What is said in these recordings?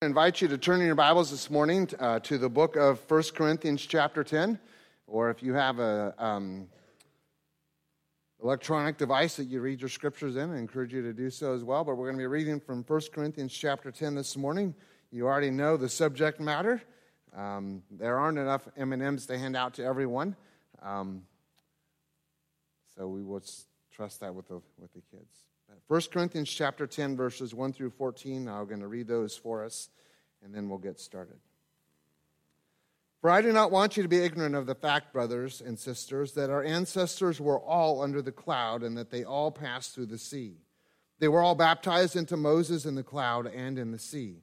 I invite you to turn in your Bibles this morning uh, to the book of 1 Corinthians, chapter 10, or if you have a um, electronic device that you read your scriptures in, I encourage you to do so as well. But we're going to be reading from 1 Corinthians, chapter 10 this morning. You already know the subject matter. Um, there aren't enough M&Ms to hand out to everyone, um, so we will trust that with the, with the kids. 1 Corinthians chapter 10, verses 1 through 14. I'm going to read those for us, and then we'll get started. For I do not want you to be ignorant of the fact, brothers and sisters, that our ancestors were all under the cloud and that they all passed through the sea. They were all baptized into Moses in the cloud and in the sea.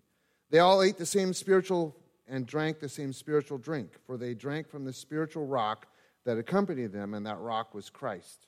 They all ate the same spiritual and drank the same spiritual drink, for they drank from the spiritual rock that accompanied them, and that rock was Christ.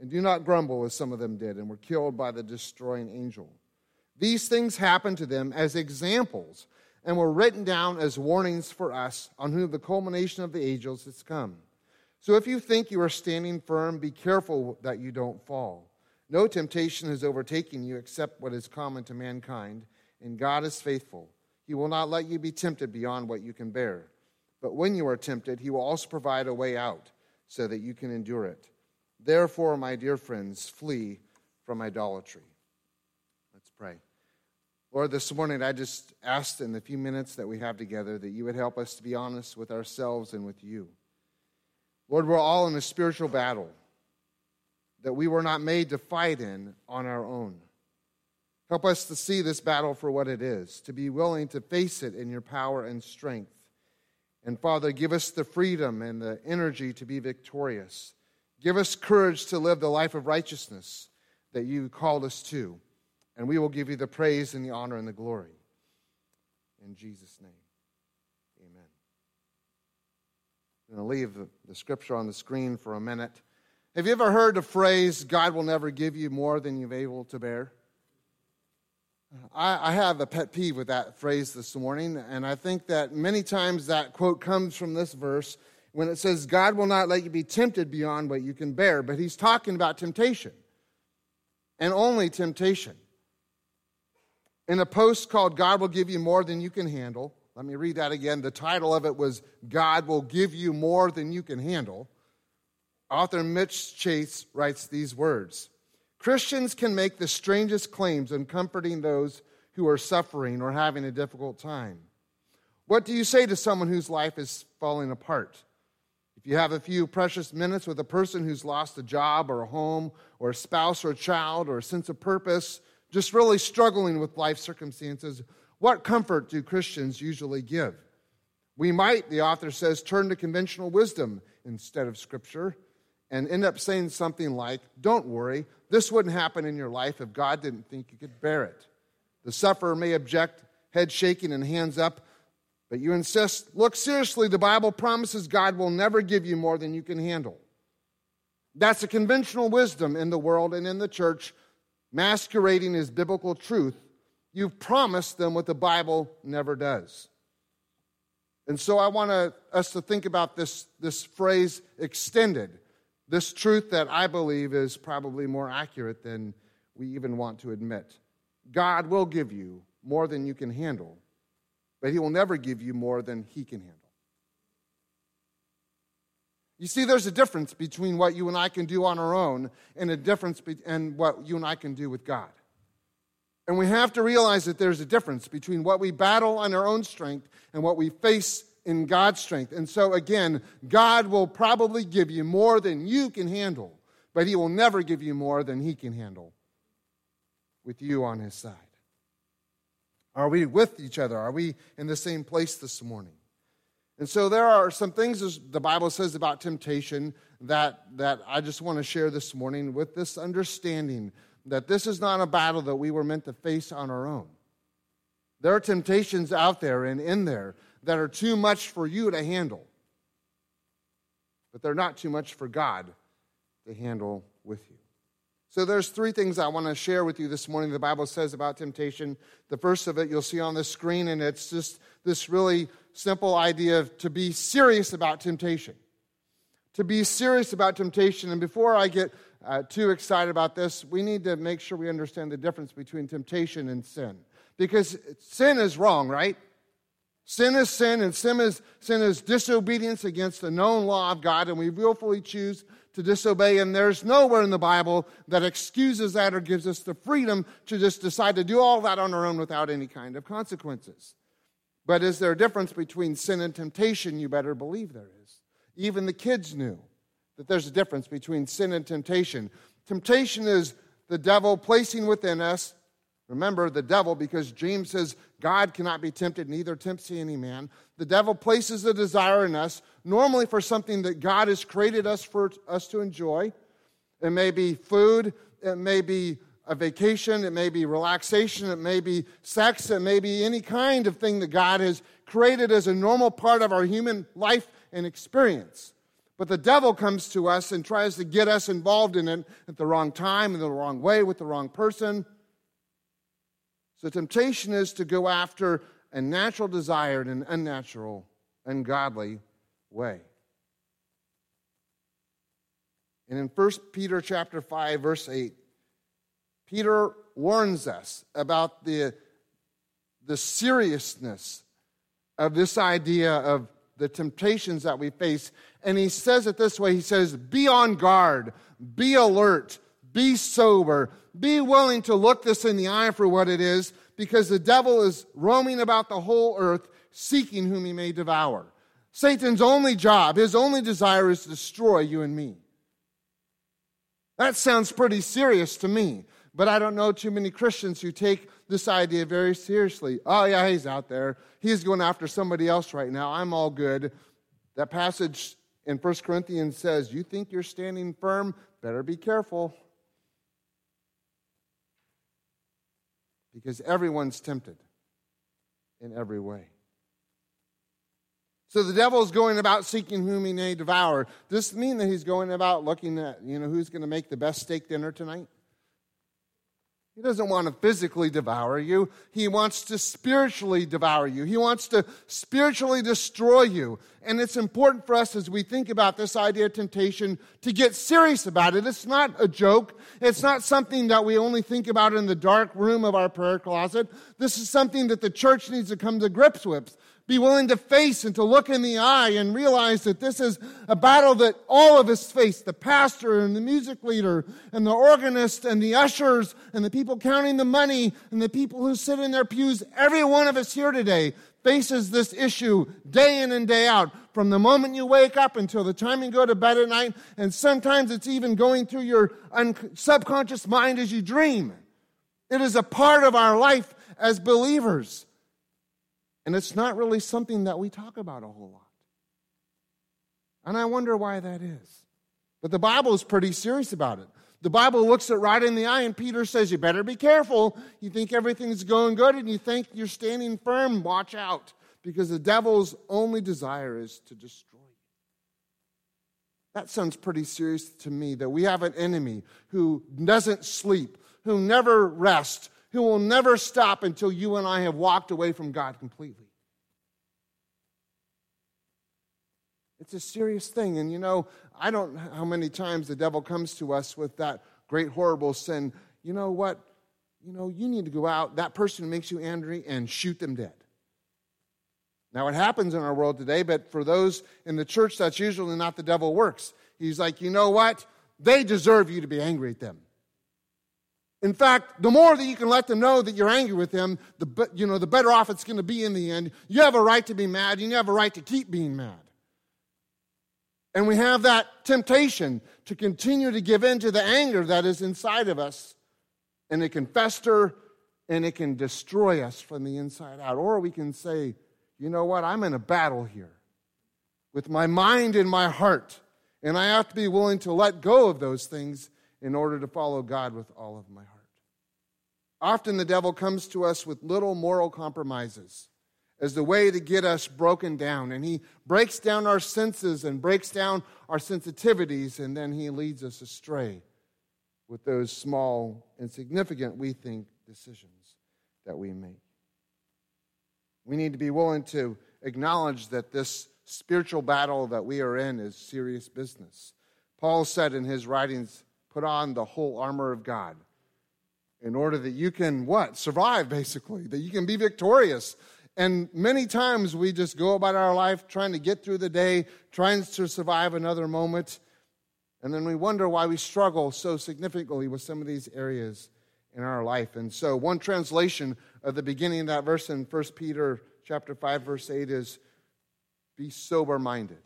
And do not grumble as some of them did and were killed by the destroying angel. These things happened to them as examples and were written down as warnings for us on whom the culmination of the ages has come. So if you think you are standing firm, be careful that you don't fall. No temptation has overtaken you except what is common to mankind, and God is faithful. He will not let you be tempted beyond what you can bear. But when you are tempted, He will also provide a way out so that you can endure it. Therefore, my dear friends, flee from idolatry. Let's pray. Lord, this morning I just asked in the few minutes that we have together that you would help us to be honest with ourselves and with you. Lord, we're all in a spiritual battle that we were not made to fight in on our own. Help us to see this battle for what it is, to be willing to face it in your power and strength. And Father, give us the freedom and the energy to be victorious Give us courage to live the life of righteousness that you called us to, and we will give you the praise and the honor and the glory. In Jesus' name, amen. I'm going to leave the, scripture on the screen for a minute. Have you ever heard the phrase, God will never give you more than you're able to bear? I have a pet peeve with that phrase this morning, and I think that many times that quote comes from this verse when it says, God will not let you be tempted beyond what you can bear, but he's talking about temptation and only temptation. In a post called God Will Give You More Than You Can Handle, let me read that again. The title of it was God Will Give You More Than You Can Handle. Author Mitch Chase writes these words Christians can make the strangest claims in comforting those who are suffering or having a difficult time. What do you say to someone whose life is falling apart? If you have a few precious minutes with a person who's lost a job or a home or a spouse or a child or a sense of purpose, just really struggling with life circumstances, what comfort do Christians usually give? We might, the author says, turn to conventional wisdom instead of scripture and end up saying something like, Don't worry, this wouldn't happen in your life if God didn't think you could bear it. The sufferer may object, head shaking and hands up, but you insist, look seriously, the Bible promises God will never give you more than you can handle. That's a conventional wisdom in the world and in the church, masquerading as biblical truth. You've promised them what the Bible never does. And so I want us to think about this, this phrase extended, this truth that I believe is probably more accurate than we even want to admit. God will give you more than you can handle but He will never give you more than He can handle. You see, there's a difference between what you and I can do on our own and a difference be- and what you and I can do with God. And we have to realize that there's a difference between what we battle on our own strength and what we face in God's strength. And so, again, God will probably give you more than you can handle, but He will never give you more than He can handle with you on His side. Are we with each other? Are we in the same place this morning? And so there are some things as the Bible says about temptation that, that I just want to share this morning with this understanding that this is not a battle that we were meant to face on our own. There are temptations out there and in there that are too much for you to handle, but they're not too much for God to handle with you. So there's three things I want to share with you this morning the Bible says about temptation. The first of it you'll see on the screen and it's just this really simple idea of to be serious about temptation. To be serious about temptation and before I get uh, too excited about this, we need to make sure we understand the difference between temptation and sin. Because sin is wrong, right? Sin is sin, and sin is, sin is disobedience against the known law of God, and we willfully choose to disobey. And there's nowhere in the Bible that excuses that or gives us the freedom to just decide to do all that on our own without any kind of consequences. But is there a difference between sin and temptation? You better believe there is. Even the kids knew that there's a difference between sin and temptation. Temptation is the devil placing within us, remember the devil, because James says God cannot be tempted, neither tempts he any man. The devil places a desire in us, normally for something that God has created us for us to enjoy. It may be food, it may be a vacation, it may be relaxation, it may be sex, it may be any kind of thing that God has created as a normal part of our human life and experience. But the devil comes to us and tries to get us involved in it at the wrong time, in the wrong way, with the wrong person. So, temptation is to go after a natural desire in an unnatural, ungodly way. And in 1 Peter chapter 5, verse 8, Peter warns us about the, the seriousness of this idea of the temptations that we face. And he says it this way He says, Be on guard, be alert, be sober, be willing to look this in the eye for what it is, because the devil is roaming about the whole earth seeking whom he may devour. Satan's only job, his only desire is to destroy you and me. That sounds pretty serious to me, but I don't know too many Christians who take this idea very seriously. Oh, yeah, he's out there. He's going after somebody else right now. I'm all good. That passage in 1 Corinthians says, You think you're standing firm? Better be careful. Because everyone's tempted in every way. So the devil is going about seeking whom he may devour. Does this mean that he's going about looking at, you know, who's going to make the best steak dinner tonight? He doesn't want to physically devour you. He wants to spiritually devour you. He wants to spiritually destroy you. And it's important for us as we think about this idea of temptation to get serious about it. It's not a joke. It's not something that we only think about in the dark room of our prayer closet. This is something that the church needs to come to grips with be willing to face and to look in the eye and realize that this is a battle that all of us face the pastor and the music leader and the organist and the ushers and the people counting the money and the people who sit in their pews. Every one of us here today faces this issue day in and day out from the moment you wake up until the time you go to bed at night. And sometimes it's even going through your un- subconscious mind as you dream. It is a part of our life as believers. And it's not really something that we talk about a whole lot. And I wonder why that is. But the Bible is pretty serious about it. The Bible looks it right in the eye, and Peter says, You better be careful. You think everything's going good and you think you're standing firm, watch out, because the devil's only desire is to destroy you. That sounds pretty serious to me that we have an enemy who doesn't sleep, who never rests, who will never stop until you and I have walked away from God completely. It's a serious thing. And you know, I don't know how many times the devil comes to us with that great, horrible sin. You know what? You know, you need to go out, that person who makes you angry, and shoot them dead. Now, it happens in our world today, but for those in the church, that's usually not the devil works. He's like, you know what? They deserve you to be angry at them. In fact, the more that you can let them know that you're angry with them, the, you know, the better off it's going to be in the end. You have a right to be mad, and you have a right to keep being mad. And we have that temptation to continue to give in to the anger that is inside of us, and it can fester and it can destroy us from the inside out. Or we can say, you know what, I'm in a battle here with my mind and my heart, and I have to be willing to let go of those things in order to follow God with all of my heart. Often the devil comes to us with little moral compromises as the way to get us broken down. And he breaks down our senses and breaks down our sensitivities, and then he leads us astray with those small, insignificant, we think, decisions that we make. We need to be willing to acknowledge that this spiritual battle that we are in is serious business. Paul said in his writings, put on the whole armor of God in order that you can what? Survive, basically, that you can be victorious. And many times we just go about our life trying to get through the day, trying to survive another moment. And then we wonder why we struggle so significantly with some of these areas in our life. And so one translation of the beginning of that verse in 1 Peter chapter 5 verse 8 is be sober minded.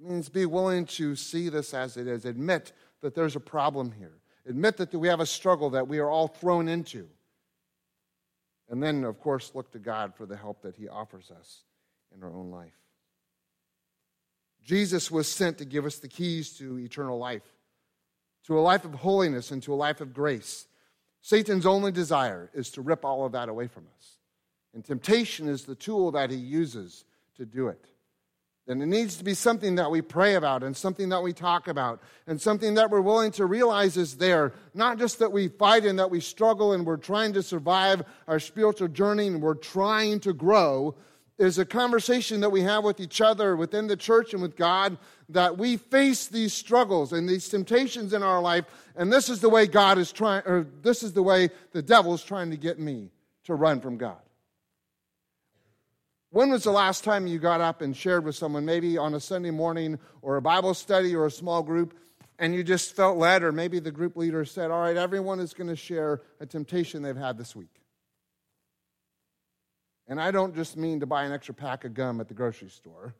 It means be willing to see this as it is, admit that there's a problem here, admit that we have a struggle that we are all thrown into. And then, of course, look to God for the help that He offers us in our own life. Jesus was sent to give us the keys to eternal life, to a life of holiness and to a life of grace. Satan's only desire is to rip all of that away from us. And temptation is the tool that he uses to do it. And it needs to be something that we pray about and something that we talk about and something that we're willing to realize is there. Not just that we fight and that we struggle and we're trying to survive our spiritual journey and we're trying to grow. Is a conversation that we have with each other within the church and with God that we face these struggles and these temptations in our life, and this is the way God is trying, or this is the way the devil is trying to get me to run from God. When was the last time you got up and shared with someone, maybe on a Sunday morning or a Bible study or a small group, and you just felt led, or maybe the group leader said, All right, everyone is going to share a temptation they've had this week? And I don't just mean to buy an extra pack of gum at the grocery store.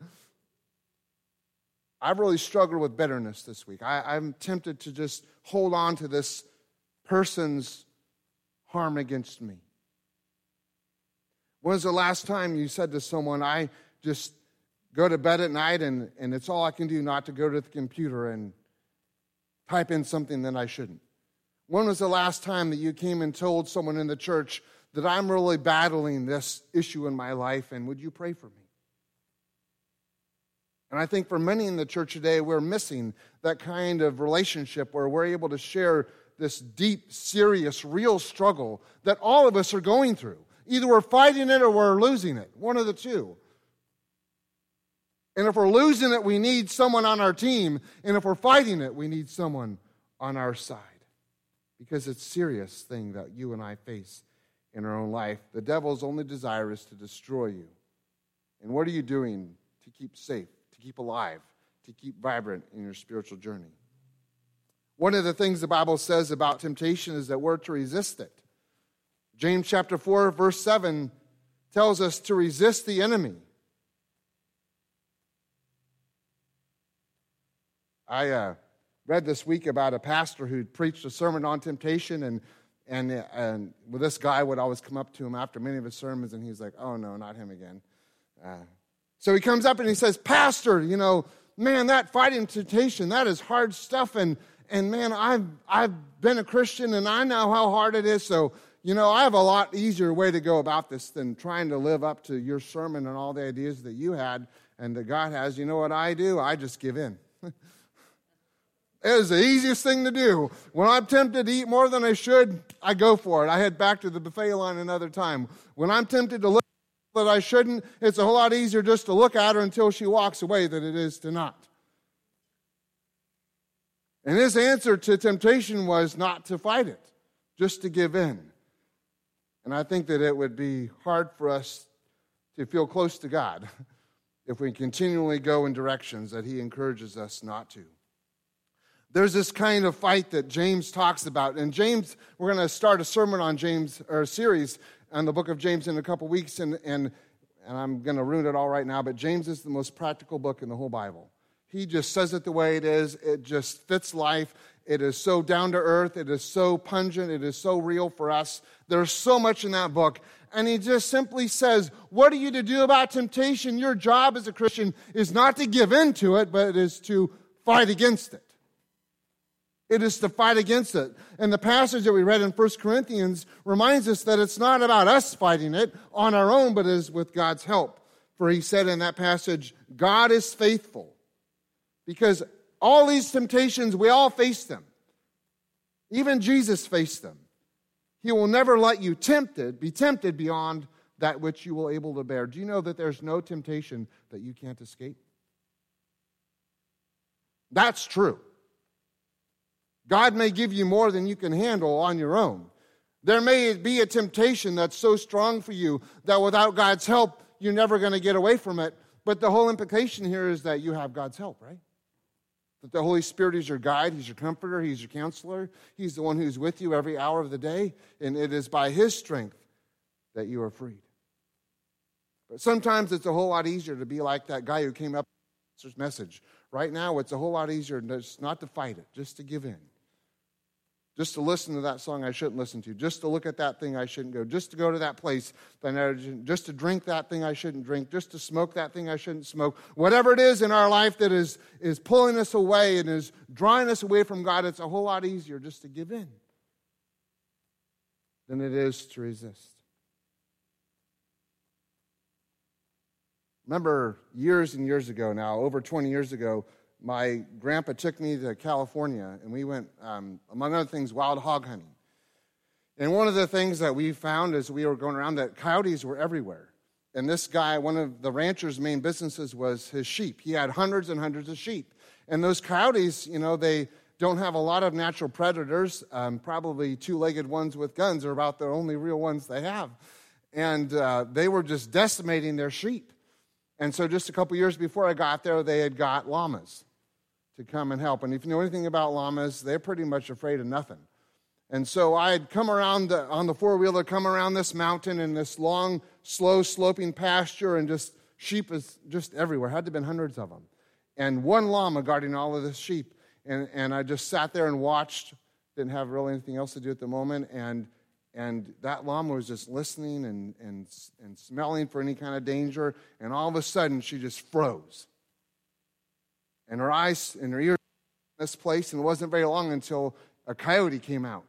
I've really struggled with bitterness this week. I, am tempted to just hold on to this person's harm against me. When was the last time you said to someone, I just go to bed at night and, and it's all I can do not to go to the computer and type in something that I shouldn't? When was the last time that you came and told someone in the church that I'm really battling this issue in my life and would you pray for me? And I think for many in the church today, we're missing that kind of relationship where we're able to share this deep, serious, real struggle that all of us are going through. Either we're fighting it or we're losing it, one of the two. And if we're losing it, we need someone on our team. And if we're fighting it, we need someone on our side. Because it's a serious thing that you and I face in our own life. The devil's only desire is to destroy you. And what are you doing to keep safe, to keep alive, to keep vibrant in your spiritual journey? One of the things the Bible says about temptation is that we're to resist it. James chapter 4, verse 7 tells us to resist the enemy. I uh, read this week about a pastor who preached a sermon on temptation, and, and, and well, this guy would always come up to him after many of his sermons, and he's like, oh no, not him again. Uh, so he comes up and he says, Pastor, you know, man, that fighting temptation, that is hard stuff. And, and man, I've, I've been a Christian and I know how hard it is. So you know, I have a lot easier way to go about this than trying to live up to your sermon and all the ideas that you had and that God has. You know what I do? I just give in. it is the easiest thing to do. When I'm tempted to eat more than I should, I go for it. I head back to the buffet line another time. When I'm tempted to look that I shouldn't, it's a whole lot easier just to look at her until she walks away than it is to not. And his answer to temptation was not to fight it, just to give in. And I think that it would be hard for us to feel close to God if we continually go in directions that He encourages us not to. There's this kind of fight that James talks about. And James, we're going to start a sermon on James, or a series on the book of James in a couple weeks. And, and, and I'm going to ruin it all right now, but James is the most practical book in the whole Bible. He just says it the way it is, it just fits life. It is so down to earth. It is so pungent. It is so real for us. There's so much in that book. And he just simply says, What are you to do about temptation? Your job as a Christian is not to give in to it, but it is to fight against it. It is to fight against it. And the passage that we read in 1 Corinthians reminds us that it's not about us fighting it on our own, but is with God's help. For he said in that passage, God is faithful. Because all these temptations, we all face them. Even Jesus faced them. He will never let you tempted, be tempted beyond that which you will able to bear. Do you know that there's no temptation that you can't escape? That's true. God may give you more than you can handle on your own. There may be a temptation that's so strong for you that without God's help, you're never going to get away from it. But the whole implication here is that you have God's help, right? That the Holy Spirit is your guide, He's your comforter, He's your counselor, He's the one who's with you every hour of the day, and it is by His strength that you are freed. But sometimes it's a whole lot easier to be like that guy who came up with this message. Right now, it's a whole lot easier just not to fight it, just to give in. Just to listen to that song I shouldn't listen to, just to look at that thing I shouldn't go, just to go to that place, just to drink that thing I shouldn't drink, just to smoke that thing I shouldn't smoke. Whatever it is in our life that is, is pulling us away and is drawing us away from God, it's a whole lot easier just to give in than it is to resist. Remember years and years ago now, over 20 years ago, my grandpa took me to California and we went, um, among other things, wild hog hunting. And one of the things that we found as we were going around that coyotes were everywhere. And this guy, one of the rancher's main businesses was his sheep. He had hundreds and hundreds of sheep. And those coyotes, you know, they don't have a lot of natural predators. Um, probably two legged ones with guns are about the only real ones they have. And uh, they were just decimating their sheep. And so, just a couple years before I got there, they had got llamas to come and help. And if you know anything about llamas, they're pretty much afraid of nothing. And so I had come around the, on the four wheeler, come around this mountain in this long, slow sloping pasture, and just sheep is just everywhere. Had to have been hundreds of them. And one llama guarding all of the sheep. And, and I just sat there and watched. Didn't have really anything else to do at the moment. And and that llama was just listening and, and, and smelling for any kind of danger. And all of a sudden, she just froze. And her eyes and her ears in this place, and it wasn't very long until a coyote came out.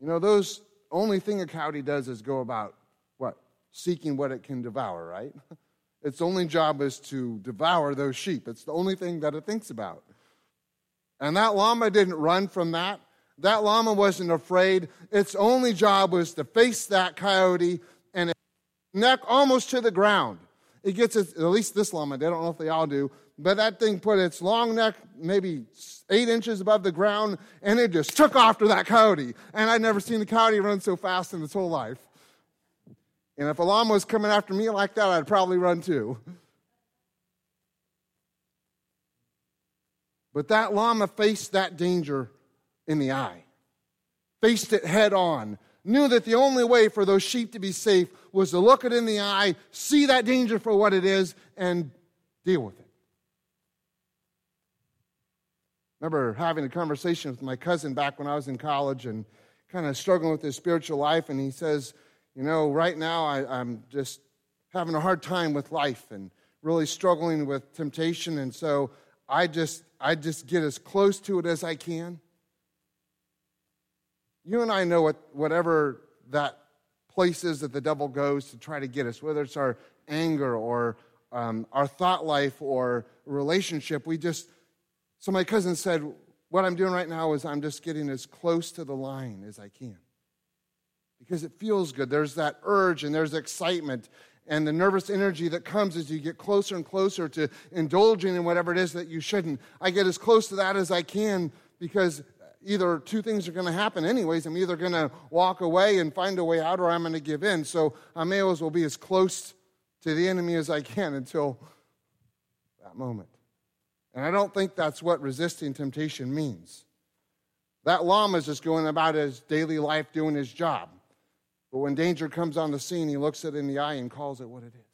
You know, those only thing a coyote does is go about what? Seeking what it can devour, right? Its only job is to devour those sheep. It's the only thing that it thinks about. And that llama didn't run from that. That llama wasn't afraid. Its only job was to face that coyote and neck almost to the ground. It gets its, at least this llama, they don't know if they all do, but that thing put its long neck maybe eight inches above the ground and it just took off to that coyote. And I'd never seen a coyote run so fast in its whole life. And if a llama was coming after me like that, I'd probably run too. But that llama faced that danger in the eye, faced it head on, knew that the only way for those sheep to be safe was to look it in the eye, see that danger for what it is, and deal with it. remember having a conversation with my cousin back when I was in college and kind of struggling with his spiritual life, and he says, You know, right now I, I'm just having a hard time with life and really struggling with temptation, and so I just I just get as close to it as I can. You and I know what, whatever that place is that the devil goes to try to get us, whether it's our anger or um, our thought life or relationship. We just, so my cousin said, What I'm doing right now is I'm just getting as close to the line as I can because it feels good. There's that urge and there's excitement and the nervous energy that comes as you get closer and closer to indulging in whatever it is that you shouldn't. I get as close to that as I can because either two things are going to happen anyways. I'm either going to walk away and find a way out or I'm going to give in. So I may as well be as close to the enemy as I can until that moment. And I don't think that's what resisting temptation means. That llama is just going about his daily life doing his job. But when danger comes on the scene, he looks it in the eye and calls it what it is.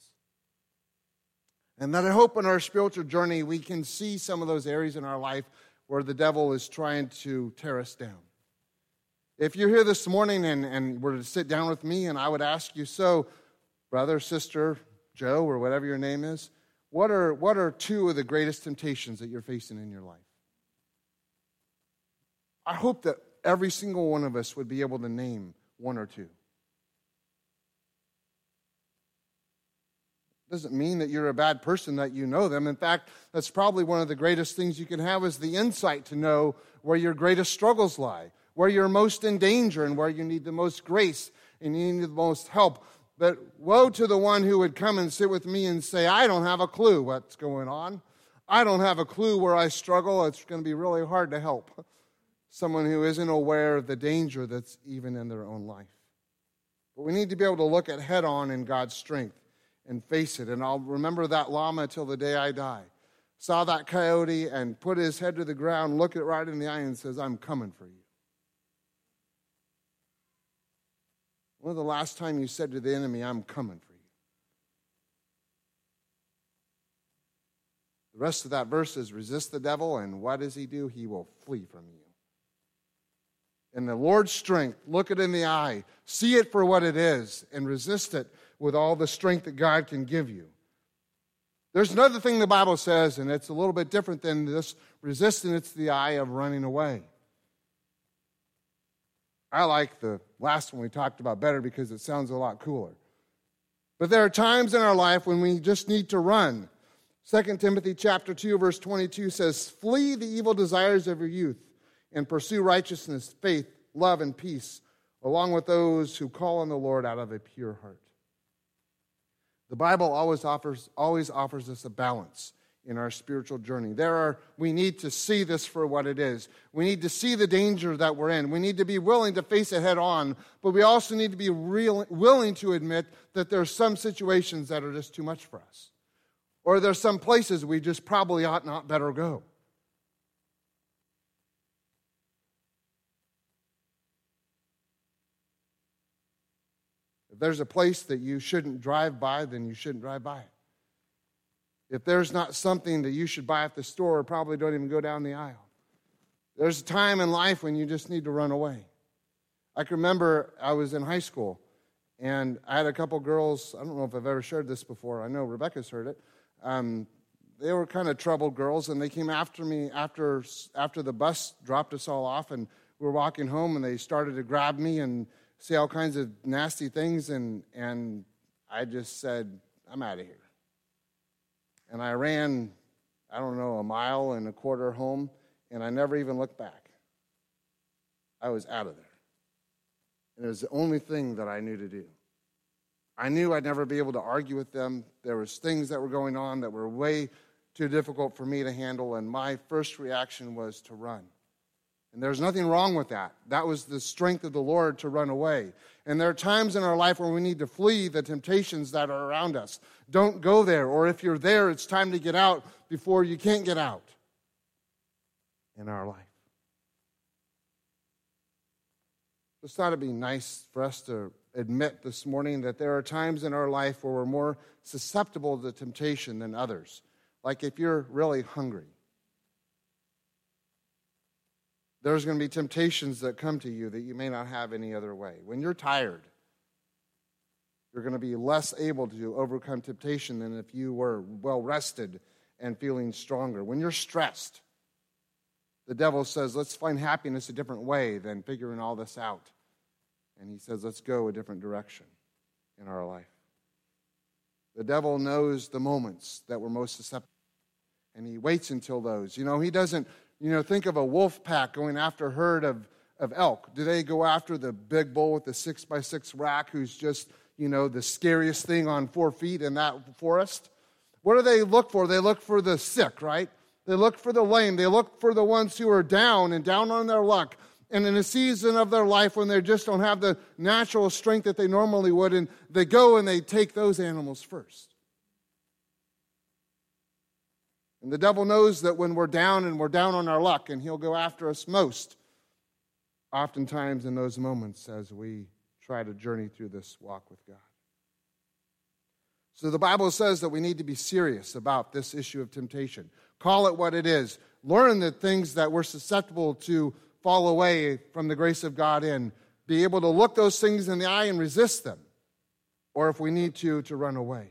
And that I hope in our spiritual journey we can see some of those areas in our life where the devil is trying to tear us down. If you're here this morning and, and were to sit down with me, and I would ask you, so, brother, sister, Joe, or whatever your name is, what are, what are two of the greatest temptations that you're facing in your life? I hope that every single one of us would be able to name one or two. Doesn't mean that you're a bad person that you know them. In fact, that's probably one of the greatest things you can have is the insight to know where your greatest struggles lie, where you're most in danger and where you need the most grace and you need the most help. But woe to the one who would come and sit with me and say, I don't have a clue what's going on. I don't have a clue where I struggle. It's going to be really hard to help someone who isn't aware of the danger that's even in their own life. But we need to be able to look at head on in God's strength and face it. And I'll remember that llama till the day I die. Saw that coyote and put his head to the ground, looked it right in the eye, and says, I'm coming for you. When was the last time you said to the enemy, I'm coming for you? The rest of that verse is resist the devil, and what does he do? He will flee from you. In the Lord's strength, look it in the eye, see it for what it is, and resist it with all the strength that God can give you. There's another thing the Bible says, and it's a little bit different than this resisting, it's the eye of running away. I like the last one we talked about better because it sounds a lot cooler. But there are times in our life when we just need to run. 2 Timothy chapter 2 verse 22 says, "Flee the evil desires of your youth and pursue righteousness, faith, love and peace, along with those who call on the Lord out of a pure heart." The Bible always offers, always offers us a balance in our spiritual journey. There are, we need to see this for what it is. We need to see the danger that we're in. We need to be willing to face it head on, but we also need to be real, willing to admit that there are some situations that are just too much for us. Or there's some places we just probably ought not better go. If there's a place that you shouldn't drive by, then you shouldn't drive by it. If there's not something that you should buy at the store, probably don't even go down the aisle. There's a time in life when you just need to run away. I can remember I was in high school and I had a couple girls. I don't know if I've ever shared this before. I know Rebecca's heard it. Um, they were kind of troubled girls, and they came after me after after the bus dropped us all off, and we were walking home, and they started to grab me and say all kinds of nasty things, and, and I just said, I'm out of here. And I ran, I don't know, a mile and a quarter home, and I never even looked back. I was out of there. And it was the only thing that I knew to do. I knew I'd never be able to argue with them. There was things that were going on that were way too difficult for me to handle, and my first reaction was to run. And there's nothing wrong with that. That was the strength of the Lord to run away. And there are times in our life where we need to flee the temptations that are around us. Don't go there. Or if you're there, it's time to get out before you can't get out in our life. Just thought it'd be nice for us to admit this morning that there are times in our life where we're more susceptible to temptation than others. Like if you're really hungry there's going to be temptations that come to you that you may not have any other way. When you're tired, you're going to be less able to overcome temptation than if you were well rested and feeling stronger. When you're stressed, the devil says, let's find happiness a different way than figuring all this out. And he says, let's go a different direction in our life. The devil knows the moments that we're most susceptible, and he waits until those. You know, he doesn't you know, think of a wolf pack going after a herd of, of elk. Do they go after the big bull with the six by six rack who's just, you know, the scariest thing on four feet in that forest? What do they look for? They look for the sick, right? They look for the lame. They look for the ones who are down and down on their luck. And in a season of their life when they just don't have the natural strength that they normally would, and they go and they take those animals first. And the devil knows that when we're down and we're down on our luck, and he'll go after us most, oftentimes in those moments as we try to journey through this walk with God. So the Bible says that we need to be serious about this issue of temptation. Call it what it is. Learn the things that we're susceptible to fall away from the grace of God in. Be able to look those things in the eye and resist them. Or if we need to, to run away.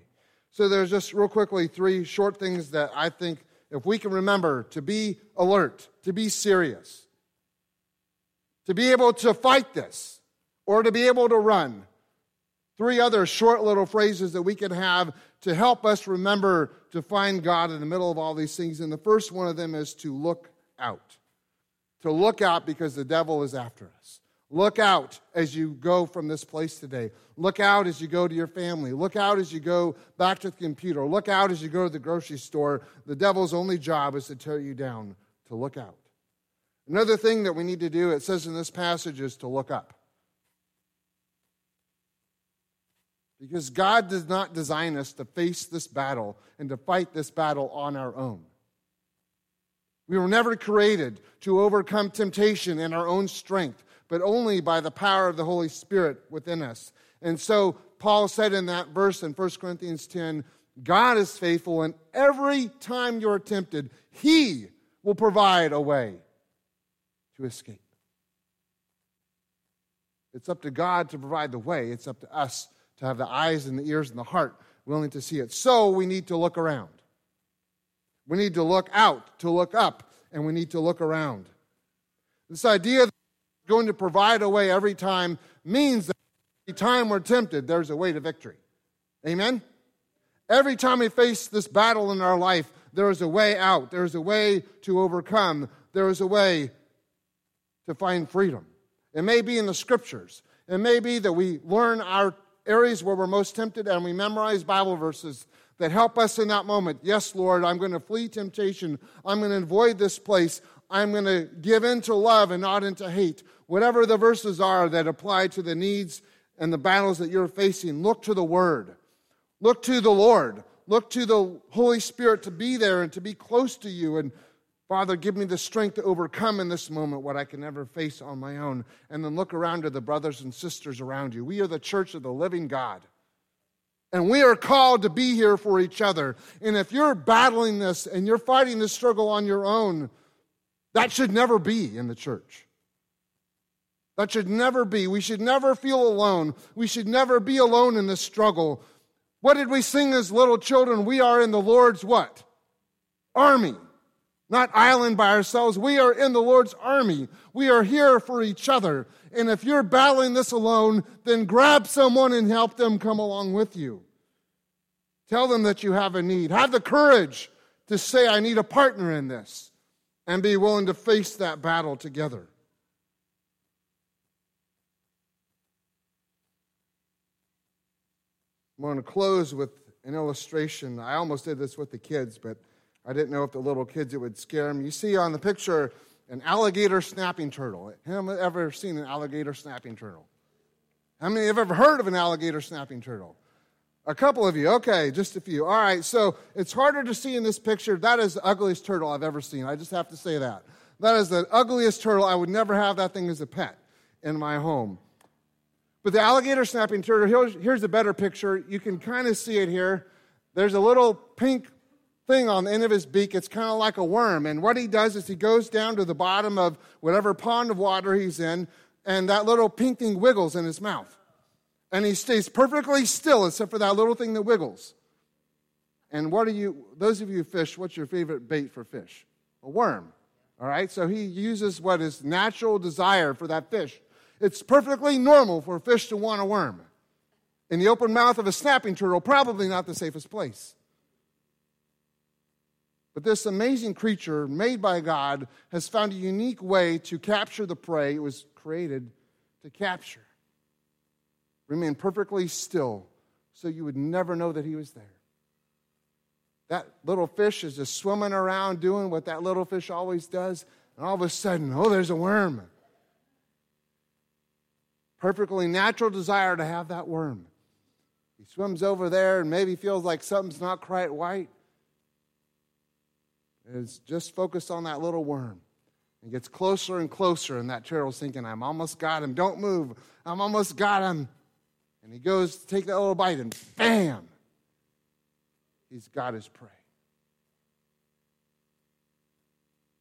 So there's just real quickly three short things that I think if we can remember to be alert, to be serious. to be able to fight this or to be able to run. Three other short little phrases that we can have to help us remember to find God in the middle of all these things. And the first one of them is to look out. To look out because the devil is after us. Look out as you go from this place today. Look out as you go to your family. Look out as you go back to the computer. Look out as you go to the grocery store. The devil's only job is to tear you down, to look out. Another thing that we need to do, it says in this passage, is to look up. Because God does not design us to face this battle and to fight this battle on our own. We were never created to overcome temptation in our own strength but only by the power of the Holy Spirit within us. And so Paul said in that verse in 1 Corinthians 10 God is faithful, and every time you're tempted, He will provide a way to escape. It's up to God to provide the way, it's up to us to have the eyes and the ears and the heart willing to see it. So we need to look around. We need to look out, to look up, and we need to look around. This idea going to provide a way every time means that every time we're tempted, there's a way to victory. Amen? Every time we face this battle in our life, there is a way out. There is a way to overcome. There is a way to find freedom. It may be in the scriptures. It may be that we learn our areas where we're most tempted and we memorize Bible verses that help us in that moment. Yes, Lord, I'm going to flee temptation. I'm going to avoid this place. I'm going to give in to love and not into hate. Whatever the verses are that apply to the needs and the battles that you're facing, look to the Word. Look to the Lord. Look to the Holy Spirit to be there and to be close to you. And Father, give me the strength to overcome in this moment what I can never face on my own. And then look around to the brothers and sisters around you. We are the church of the living God. And we are called to be here for each other. And if you're battling this and you're fighting this struggle on your own, that should never be in the church. That should never be. We should never feel alone. We should never be alone in this struggle. What did we sing as little children? We are in the Lord's what? Army. Not island by ourselves. We are in the Lord's army. We are here for each other. And if you're battling this alone, then grab someone and help them come along with you. Tell them that you have a need. Have the courage to say, I need a partner in this and be willing to face that battle together. I'm going to close with an illustration. I almost did this with the kids, but I didn't know if the little kids it would scare them. You see on the picture an alligator snapping turtle. Have you ever seen an alligator snapping turtle? How many have ever heard of an alligator snapping turtle? A couple of you. Okay, just a few. All right, so it's harder to see in this picture. That is the ugliest turtle I've ever seen. I just have to say that. That is the ugliest turtle. I would never have that thing as a pet in my home. But the alligator snapping turtle, here's a better picture. You can kind of see it here. There's a little pink thing on the end of his beak. It's kind of like a worm. And what he does is he goes down to the bottom of whatever pond of water he's in, and that little pink thing wiggles in his mouth and he stays perfectly still except for that little thing that wiggles. And what are you, those of you who fish, what's your favorite bait for fish? A worm. All right, so he uses what is natural desire for that fish. It's perfectly normal for a fish to want a worm. In the open mouth of a snapping turtle, probably not the safest place. But this amazing creature made by God has found a unique way to capture the prey it was created to capture. Remain perfectly still so you would never know that he was there. That little fish is just swimming around doing what that little fish always does, and all of a sudden, oh, there's a worm. Perfectly natural desire to have that worm. He swims over there and maybe feels like something's not quite right. Is just focused on that little worm. And gets closer and closer, and that turtle's thinking, I'm almost got him. Don't move. I'm almost got him. And he goes to take that little bite, and bam! He's got his prey.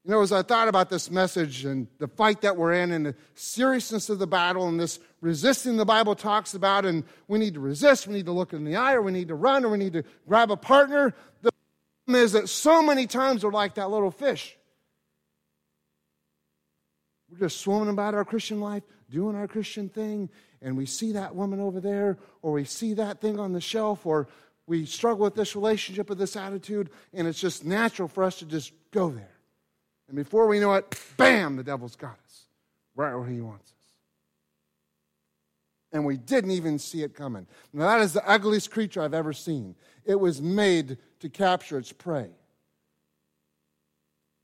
You know, as I thought about this message and the fight that we're in and the seriousness of the battle and this resisting the Bible talks about, and we need to resist, we need to look in the eye, or we need to run, or we need to grab a partner. The problem is that so many times we're like that little fish. we're just swimming about our Christian life, doing our Christian thing, and we see that woman over there, or we see that thing on the shelf, or we struggle with this relationship or this attitude, and it's just natural for us to just go there. And before we know it, bam, the devil's got us right where he wants us. And we didn't even see it coming. Now, that is the ugliest creature I've ever seen. It was made to capture its prey.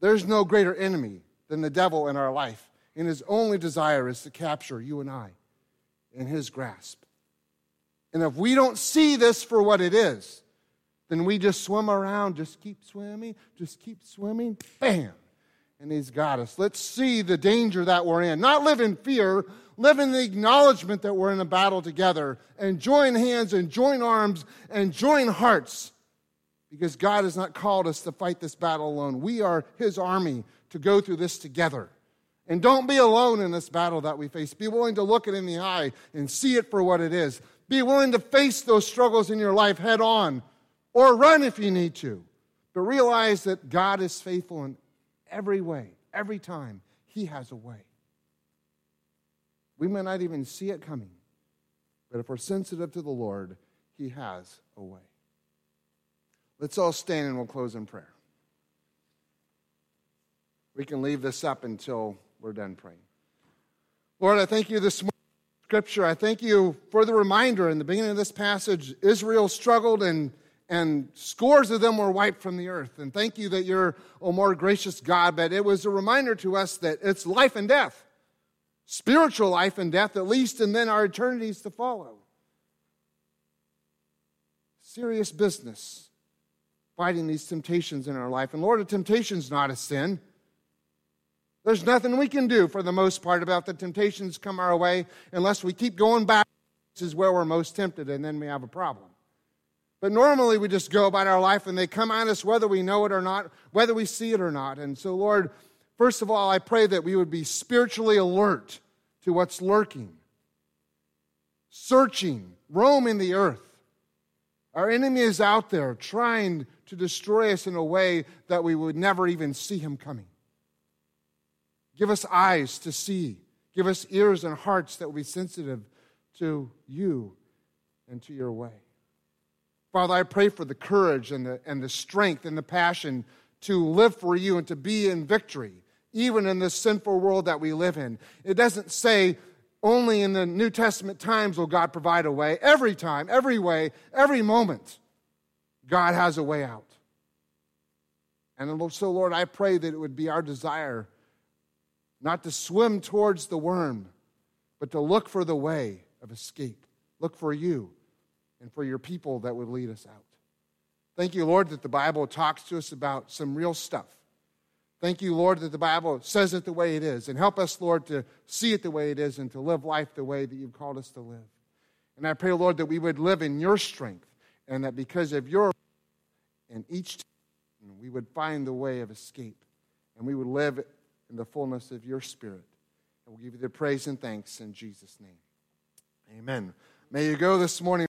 There's no greater enemy than the devil in our life, and his only desire is to capture you and I in his grasp. And if we don't see this for what it is, then we just swim around, just keep swimming, just keep swimming, bam, and he's got us. Let's see the danger that we're in. Not live in fear, live in the acknowledgement that we're in a battle together, and join hands and join arms and join hearts. Because God has not called us to fight this battle alone. We are his army to go through this together. And don't be alone in this battle that we face. Be willing to look it in the eye and see it for what it is. Be willing to face those struggles in your life head on or run if you need to. But realize that God is faithful in every way, every time. He has a way. We may not even see it coming, but if we're sensitive to the Lord, He has a way. Let's all stand and we'll close in prayer. We can leave this up until we're done praying. Lord, I thank you this morning. Scripture, I thank you for the reminder in the beginning of this passage. Israel struggled and, and scores of them were wiped from the earth. And thank you that you're a more gracious God, but it was a reminder to us that it's life and death, spiritual life and death at least, and then our eternities to follow. Serious business fighting these temptations in our life. And Lord, a temptation's not a sin. There's nothing we can do for the most part about the temptations come our way unless we keep going back. This is where we're most tempted, and then we have a problem. But normally we just go about our life and they come at us whether we know it or not, whether we see it or not. And so, Lord, first of all, I pray that we would be spiritually alert to what's lurking, searching, roaming the earth. Our enemy is out there trying to destroy us in a way that we would never even see him coming. Give us eyes to see. Give us ears and hearts that will be sensitive to you and to your way. Father, I pray for the courage and the, and the strength and the passion to live for you and to be in victory, even in this sinful world that we live in. It doesn't say only in the New Testament times will God provide a way. Every time, every way, every moment, God has a way out. And so, Lord, I pray that it would be our desire not to swim towards the worm, but to look for the way of escape. Look for you and for your people that would lead us out. Thank you, Lord, that the Bible talks to us about some real stuff. Thank you, Lord, that the Bible says it the way it is. And help us, Lord, to see it the way it is and to live life the way that you've called us to live. And I pray, Lord, that we would live in your strength and that because of your and each time we would find the way of escape and we would live in the fullness of your spirit. And we'll give you the praise and thanks in Jesus' name. Amen. May you go this morning.